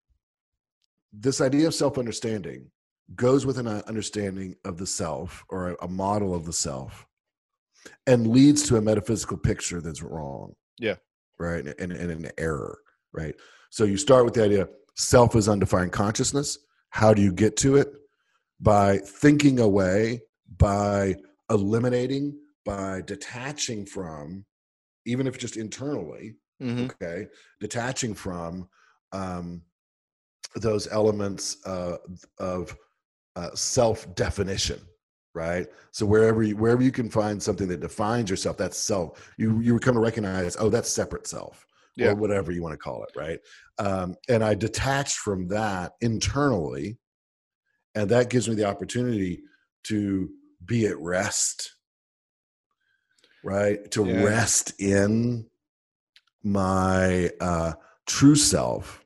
[SPEAKER 2] This idea of self understanding goes with an uh, understanding of the self or a, model of the self and leads to a metaphysical picture that's wrong.
[SPEAKER 1] Yeah.
[SPEAKER 2] Right. And, and an error. Right. So you start with the idea self is undefined consciousness. How do you get to it? By thinking away, by eliminating, by detaching from, even if just internally,
[SPEAKER 1] hmm
[SPEAKER 2] okay detaching from um, those elements uh, of uh, self definition right so wherever you wherever you can find something that defines yourself that's self you you come to recognize oh that's separate self
[SPEAKER 1] Yeah.
[SPEAKER 2] or whatever you want to call it right um, and i detached from that internally and that gives me the opportunity to be at rest right to
[SPEAKER 1] Yeah.
[SPEAKER 2] rest in my uh, true self,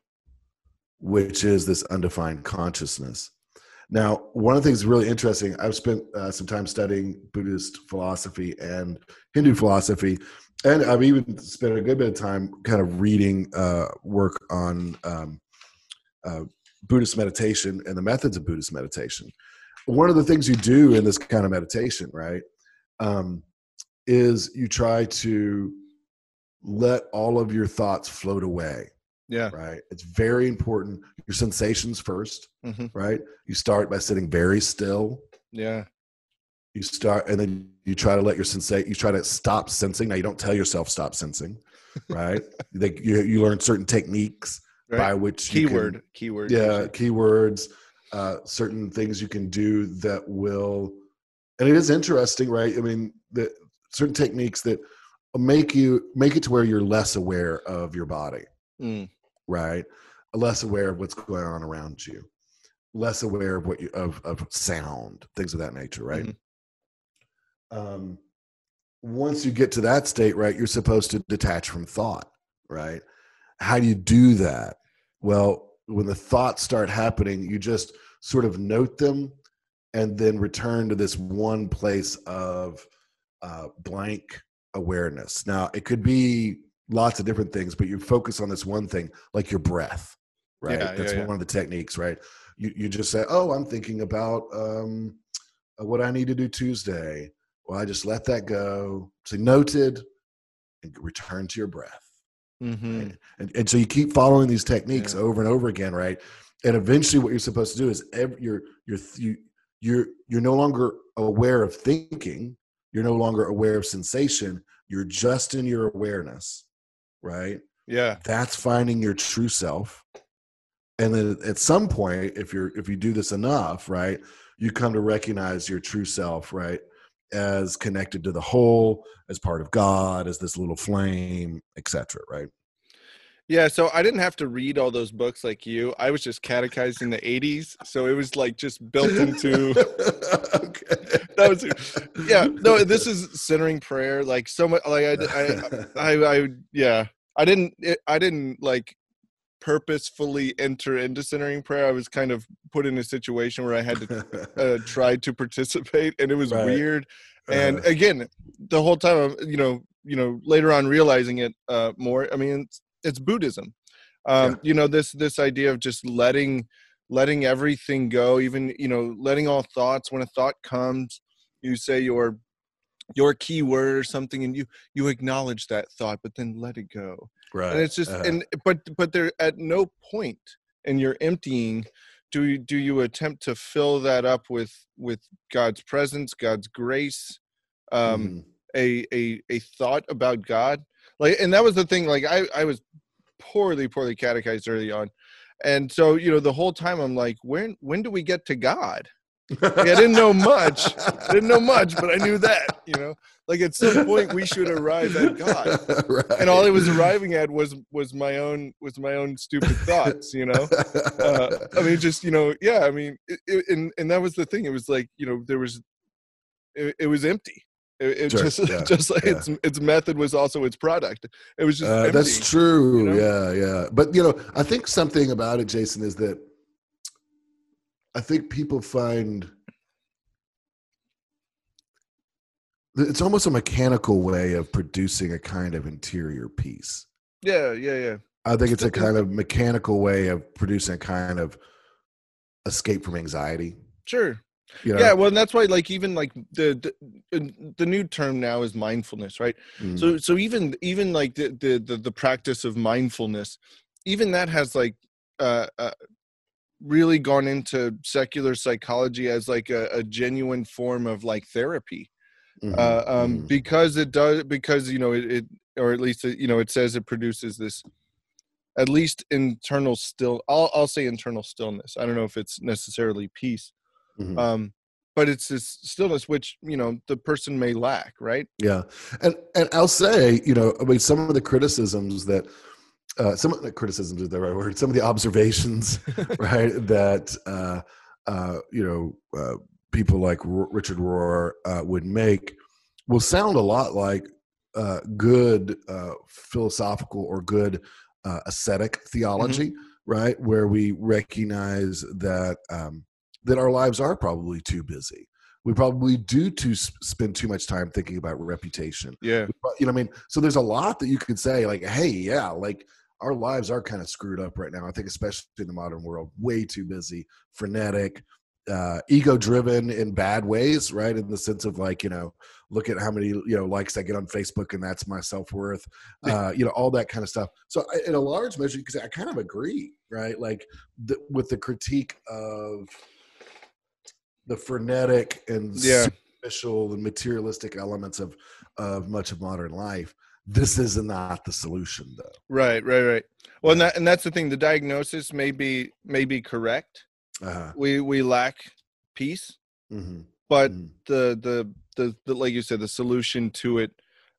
[SPEAKER 2] which is this undefined consciousness. Now, one of the things really interesting, I've spent uh, some time studying Buddhist philosophy and Hindu philosophy, and I've even spent a good bit of time kind of reading uh, work on um, uh, Buddhist meditation and the methods of Buddhist meditation. One of the things you do in this kind of meditation, right, um, is you try to let all of your thoughts float away
[SPEAKER 1] Yeah.
[SPEAKER 2] right it's very important your sensations first
[SPEAKER 1] hmm
[SPEAKER 2] right you start by sitting very still
[SPEAKER 1] Yeah.
[SPEAKER 2] you start and then you try to let your sensate you try to stop sensing now you don't tell yourself stop sensing <laughs> right they, you, you learn certain techniques by
[SPEAKER 1] Right.
[SPEAKER 2] which you can-
[SPEAKER 1] Keyword. Keyword.
[SPEAKER 2] yeah keywords uh certain things you can do that will and it is interesting right i mean the certain techniques that make you make it to where you're less aware of your body
[SPEAKER 1] Mm.
[SPEAKER 2] Right? Less aware of what's going on around you. Less aware of what you of of sound things of that nature right?
[SPEAKER 1] Mhm.
[SPEAKER 2] um once you get to that state right you're supposed to detach from thought right? How do you do that? Well when the thoughts start happening you just sort of note them and then return to this one place of uh, blank awareness. Now it could be lots of different things but you focus on this one thing like your breath right?
[SPEAKER 1] Yeah,
[SPEAKER 2] that's
[SPEAKER 1] yeah,
[SPEAKER 2] one of the techniques right? You, you just say oh i'm thinking about um, uh, what i need to do tuesday. Well i just let that go say noted and return to your breath
[SPEAKER 1] hmm
[SPEAKER 2] right? and, and so you keep following these techniques over and over again right? And eventually what you're supposed to do is every, you're you're you, you're you're no longer aware of thinking you're no longer aware of sensation you're just in your awareness right?
[SPEAKER 1] Yeah.
[SPEAKER 2] that's finding your true self. And then at some point if you're if you do this enough right you come to recognize your true self right as connected to the whole as part of god as this little flame etc right
[SPEAKER 1] Yeah, so I didn't have to read all those books like you. I was just catechized in the 80s, so it was like just built into <laughs>
[SPEAKER 2] okay.
[SPEAKER 1] that was yeah, no, this is centering prayer like so much like I <laughs> I I, I yeah. I didn't it, I didn't like purposefully enter into centering prayer. I was kind of put in a situation where I had to uh, <laughs> try to participate and it was
[SPEAKER 2] Right.
[SPEAKER 1] weird. And
[SPEAKER 2] Uh,
[SPEAKER 1] again, the whole time I'm, you know, you know, later on realizing it uh more, I mean, it's, Buddhism. Um,
[SPEAKER 2] Yeah.
[SPEAKER 1] you know, this this idea of just letting letting everything go, even, you know, letting all thoughts when a thought comes, you say your your key word or something and you you acknowledge that thought but then let it go
[SPEAKER 2] right
[SPEAKER 1] and it's just
[SPEAKER 2] uh,
[SPEAKER 1] and but but there at no point in your emptying do you do you attempt to fill that up with with god's presence god's grace um
[SPEAKER 2] mhm.
[SPEAKER 1] a a a thought about god like and that was the thing like i i was poorly poorly catechized early on. And so you know the whole time i'm like when when do we get to god? Like, i didn't know much. I didn't know much but i knew that you know? Like at some point we should arrive at god. <laughs>
[SPEAKER 2] Right.
[SPEAKER 1] and all i was arriving at was was my own was my own stupid thoughts you know? Uh, i mean just you know yeah i mean it, it, and and that was the thing. It was like you know there was it, it was empty it, it
[SPEAKER 2] Sure,
[SPEAKER 1] just <laughs>
[SPEAKER 2] yeah,
[SPEAKER 1] just like
[SPEAKER 2] yeah.
[SPEAKER 1] its its method was also its product it was just
[SPEAKER 2] Uh,
[SPEAKER 1] empty.
[SPEAKER 2] that's true.
[SPEAKER 1] you know?
[SPEAKER 2] Yeah, yeah. But you know, I think something about it, Jason, is that I think people find it's almost a mechanical way of producing a kind of interior peace.
[SPEAKER 1] yeah yeah yeah
[SPEAKER 2] I think it's a kind of mechanical way of producing a kind of escape from anxiety.
[SPEAKER 1] sure
[SPEAKER 2] You know?
[SPEAKER 1] yeah well and that's why like even like the, the the new term now is mindfulness right
[SPEAKER 2] Mm.
[SPEAKER 1] so so even even like the, the the the practice of mindfulness even that has like uh, uh really gone into secular psychology as like a, a genuine form of like therapy
[SPEAKER 2] Mhm,
[SPEAKER 1] uh, um
[SPEAKER 2] mhm.
[SPEAKER 1] because it does because you know it, it or at least it, you know it says it produces this at least internal still I'll, I'll say internal stillness i don't know if it's necessarily peace
[SPEAKER 2] Mhm.
[SPEAKER 1] um but it's this stillness which you know the person may lack right
[SPEAKER 2] Yeah, and and I'll say, you know, I mean, some of the criticisms that uh, some of the criticisms is the right word. Some of the observations, <laughs> right, that uh, uh, you know uh, people like R- Richard Rohr uh, would make will sound a lot like uh, good uh, philosophical or good uh, ascetic theology, right, where we recognize that um, that our lives are probably too busy. We probably do to spend too much time thinking about reputation
[SPEAKER 1] yeah
[SPEAKER 2] you know what I mean? So there's a lot that you could say, like, hey, yeah, like our lives are kind of screwed up right now. I think, especially in the modern world, way too busy, frenetic, uh, ego driven in bad ways, right? In the sense of like, you know, look at how many, you know, likes I get on Facebook and that's my self worth, uh, you know, all that kind of stuff. So, I- in a large measure, because I kind of agree, right? Like the, with the critique of the frenetic and
[SPEAKER 1] Yeah.
[SPEAKER 2] superficial and materialistic elements of of much of modern life. This is not the solution, though.
[SPEAKER 1] right right right well and, that, and that's the thing the diagnosis may be may be correct
[SPEAKER 2] Uh-huh.
[SPEAKER 1] we we lack peace
[SPEAKER 2] hmm
[SPEAKER 1] but
[SPEAKER 2] Mhm.
[SPEAKER 1] the, the the the like you said the solution to it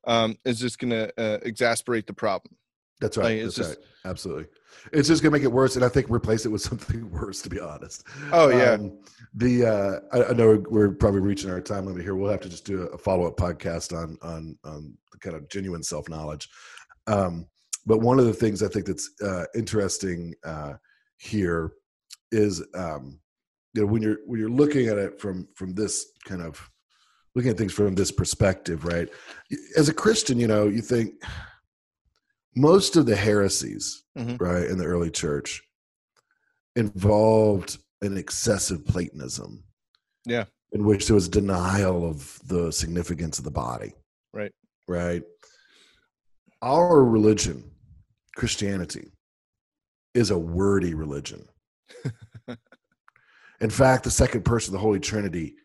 [SPEAKER 1] um is just gonna uh, exasperate the problem
[SPEAKER 2] That's right.
[SPEAKER 1] Like,
[SPEAKER 2] That's
[SPEAKER 1] just-
[SPEAKER 2] right. Absolutely. It's just gonna make it worse, and I think replace it with <laughs> something worse. To be honest.
[SPEAKER 1] Oh, yeah.
[SPEAKER 2] Um, the uh, I, I know we're probably reaching our time limit here. We'll have to just do a follow up podcast on on on the kind of genuine self knowledge. Um, but one of the things I think that's uh, interesting uh, here is um, you know when you're when you're looking at it from from this kind of looking at things from this perspective, right? As a Christian, you know, you think most of the heresies,
[SPEAKER 1] Mhm.
[SPEAKER 2] right, in the early church involved an excessive Platonism.
[SPEAKER 1] Yeah.
[SPEAKER 2] In which there was denial of the significance of the body.
[SPEAKER 1] Right.
[SPEAKER 2] Right. Our religion, Christianity, is a wordy religion. <laughs> In fact, the second person of the Holy Trinity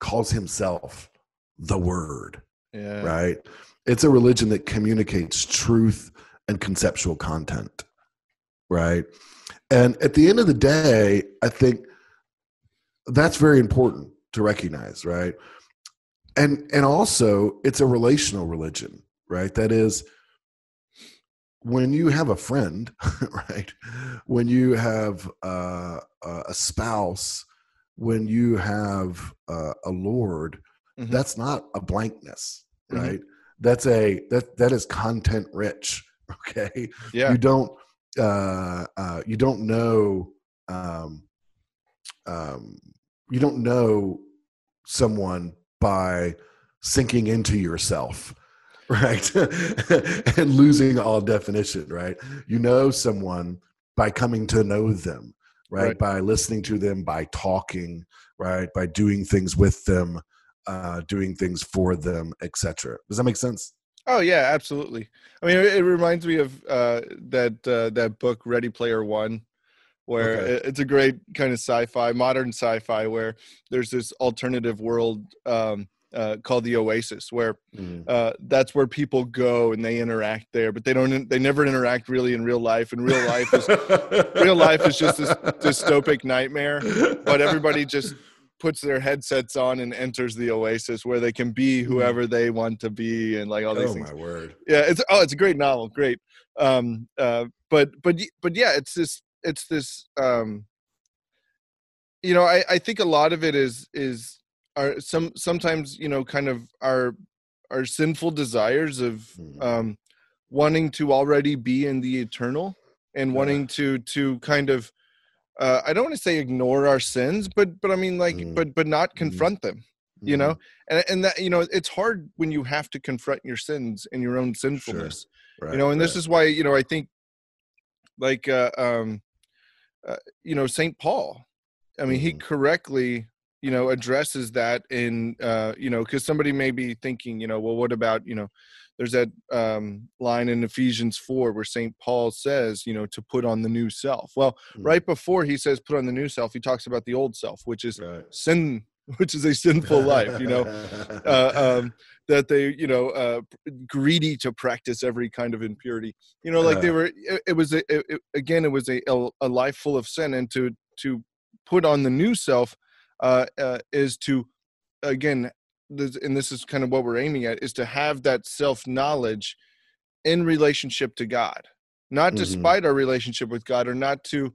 [SPEAKER 2] calls himself the Word
[SPEAKER 1] yeah
[SPEAKER 2] right? It's a religion that communicates truth and conceptual content, right? And at the end of the day, I think that's very important to recognize, right? And and also it's a relational religion, right? That is when you have a friend, <laughs> right? When you have uh, a spouse, when you have uh, a lord,
[SPEAKER 1] Mhm.
[SPEAKER 2] that's not a blankness
[SPEAKER 1] Mhm.
[SPEAKER 2] right that's a that that is content rich <laughs> okay?
[SPEAKER 1] Yeah.
[SPEAKER 2] You don't uh uh you don't know um um you don't know someone by sinking into yourself <laughs> right? <laughs> And losing all definition right? You know someone by coming to know them right,
[SPEAKER 1] Right.
[SPEAKER 2] by listening to them by talking right? By doing things with them uh doing things for them etc does that make sense
[SPEAKER 1] Oh yeah, absolutely. I mean, it, it reminds me of uh, that uh, that book Ready Player One, where
[SPEAKER 2] Okay.
[SPEAKER 1] it- it's a great kind of sci-fi, modern sci-fi, where there's this alternative world, um, uh, called the Oasis, where
[SPEAKER 2] Mm.
[SPEAKER 1] uh, that's where people go and they interact there, but they don't. They never interact really in real life. And real life is real life is just this <laughs> dystopic nightmare. But everybody just puts their headsets on and enters the Oasis, where they can be whoever they want to be, and like all these
[SPEAKER 2] oh
[SPEAKER 1] things
[SPEAKER 2] my word!
[SPEAKER 1] yeah it's oh it's a great novel great um uh but but but yeah it's this it's this um you know i i think a lot of it is is are some sometimes you know kind of our our sinful desires of
[SPEAKER 2] Mm.
[SPEAKER 1] um wanting to already be in the eternal and
[SPEAKER 2] Yeah.
[SPEAKER 1] wanting to to kind of uh i don't want to say ignore our sins but but i mean like
[SPEAKER 2] Mm.
[SPEAKER 1] but but not
[SPEAKER 2] Mhm.
[SPEAKER 1] confront them you know and and that you know it's hard when you have to confront your sins and your own sinfulness
[SPEAKER 2] Right,
[SPEAKER 1] you know and this is why you know i think like uh um uh, you know saint paul i mean he
[SPEAKER 2] Mhm.
[SPEAKER 1] correctly you know addresses that in uh you know because somebody may be thinking you know well what about you know there's that um line in ephesians 4 where saint paul says you know to put on the new self well
[SPEAKER 2] Mm.
[SPEAKER 1] right before he says put on the new self he talks about the old self which is
[SPEAKER 2] right.
[SPEAKER 1] sin <laughs> which is a sinful life you know <laughs> uh, um, that they you know uh, greedy to practice every kind of impurity you know like they
[SPEAKER 2] Uh.
[SPEAKER 1] were it, it was a, it, again it was a, a life full of sin and to to put on the new self uh, uh, is to again and this is kind of what we're aiming at is to have that self knowledge in relationship to god not
[SPEAKER 2] Mhm.
[SPEAKER 1] despite our relationship with god or not to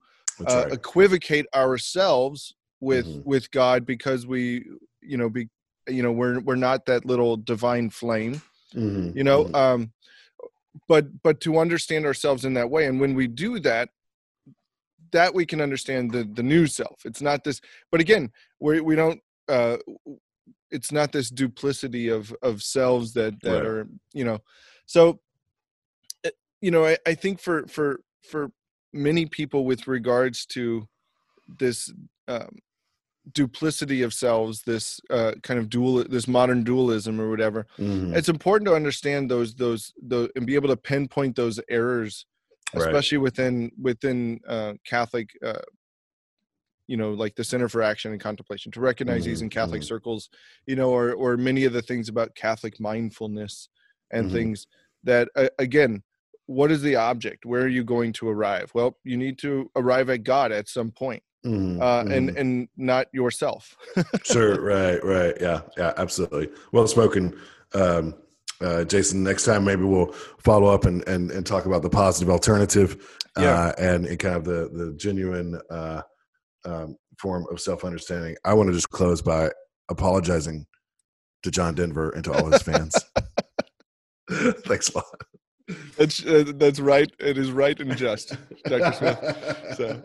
[SPEAKER 1] uh,
[SPEAKER 2] right.
[SPEAKER 1] equivocate ourselves with
[SPEAKER 2] Mhm.
[SPEAKER 1] with God because we you know be you know we're we're not that little divine flame
[SPEAKER 2] Mhm,
[SPEAKER 1] you know
[SPEAKER 2] mhm.
[SPEAKER 1] um but but to understand ourselves in that way and when we do that that we can understand the the new self it's not this but again we we don't uh it's not this duplicity of of selves that that
[SPEAKER 2] Right.
[SPEAKER 1] are you know so eh, you know I, I think for for for many people with regards to this um, duplicity of selves this uh, kind of dual this modern dualism or whatever
[SPEAKER 2] Mhm.
[SPEAKER 1] it's important to understand those those those and be able to pinpoint those errors
[SPEAKER 2] Right.
[SPEAKER 1] especially within within uh, catholic uh, you know like the center for action and contemplation to recognize these
[SPEAKER 2] Mhm,
[SPEAKER 1] in catholic
[SPEAKER 2] mhm.
[SPEAKER 1] circles you know or or many of the things about catholic mindfulness and
[SPEAKER 2] Mhm.
[SPEAKER 1] things that uh, again what is the object where are you going to arrive well you need to arrive at god at some point
[SPEAKER 2] Mhm,
[SPEAKER 1] uh, and
[SPEAKER 2] mhm.
[SPEAKER 1] and not yourself
[SPEAKER 2] sure <laughs> right right yeah yeah absolutely well spoken um uh, Jason, next time maybe we'll follow up and, and, and talk about the positive alternative
[SPEAKER 1] Yeah.
[SPEAKER 2] uh, and, and kind of the, the genuine uh, um, form of self understanding. I want to just close by apologizing to John Denver and to all his fans. <laughs> <laughs> Thanks a lot.
[SPEAKER 1] that's uh, that's right it is right and just dr smith So,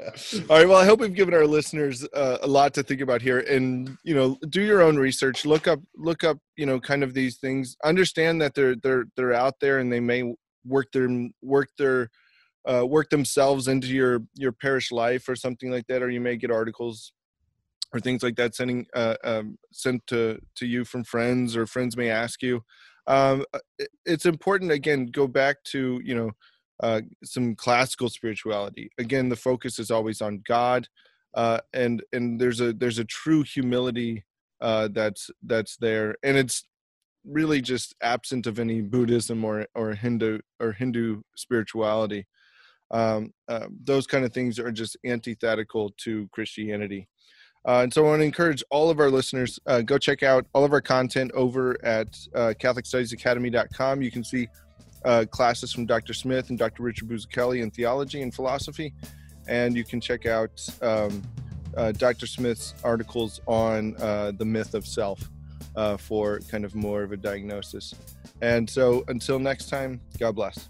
[SPEAKER 1] all right. Well, I hope we've given our listeners uh, a lot to think about here, and you know, do your own research. Look up, look up, you know, kind of these things. Understand that they're they're they're out there, and they may work their work their uh, work themselves into your your parish life or something like that, or you may get articles or things like that sending uh, um, sent to to you from friends, or friends may ask you. Um, it's important again. Go back to you know uh, some classical spirituality. Again, the focus is always on God, uh, and and there's a there's a true humility uh, that's that's there, and it's really just absent of any Buddhism or or Hindu or Hindu spirituality. Um, uh, those kind of things are just antithetical to Christianity. Uh, and so I want to encourage all of our listeners, uh, go check out all of our content over at uh, CatholicStudiesAcademy.com. You can see uh, classes from Dr. Smith and Dr. Richard Buzzelli in theology and philosophy. And you can check out um, uh, Dr. Smith's articles on uh, the myth of self for kind of more of a diagnosis. And so until next time, God bless.